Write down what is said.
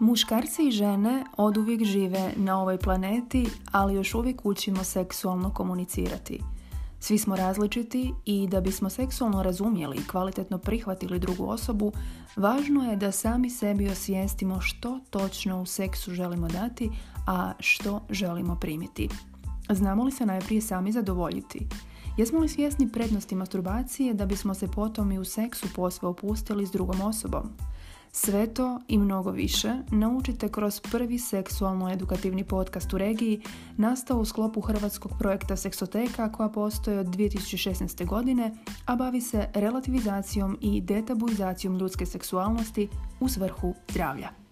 Muškarci i žene oduvijek žive na ovoj planeti, ali još uvijek učimo seksualno komunicirati. Svi smo različiti i da bismo seksualno razumjeli i kvalitetno prihvatili drugu osobu, važno je da sami sebi osvijestimo što točno u seksu želimo dati, a što želimo primiti. Znamo li se najprije sami zadovoljiti? Jesmo li svjesni prednosti masturbacije da bismo se potom i u seksu posve opustili s drugom osobom? Sve to i mnogo više naučite kroz prvi seksualno-edukativni podcast u regiji nastao u sklopu hrvatskog projekta Seksoteka koja postoji od 2016. godine, a bavi se relativizacijom i detabuizacijom ljudske seksualnosti u svrhu zdravlja.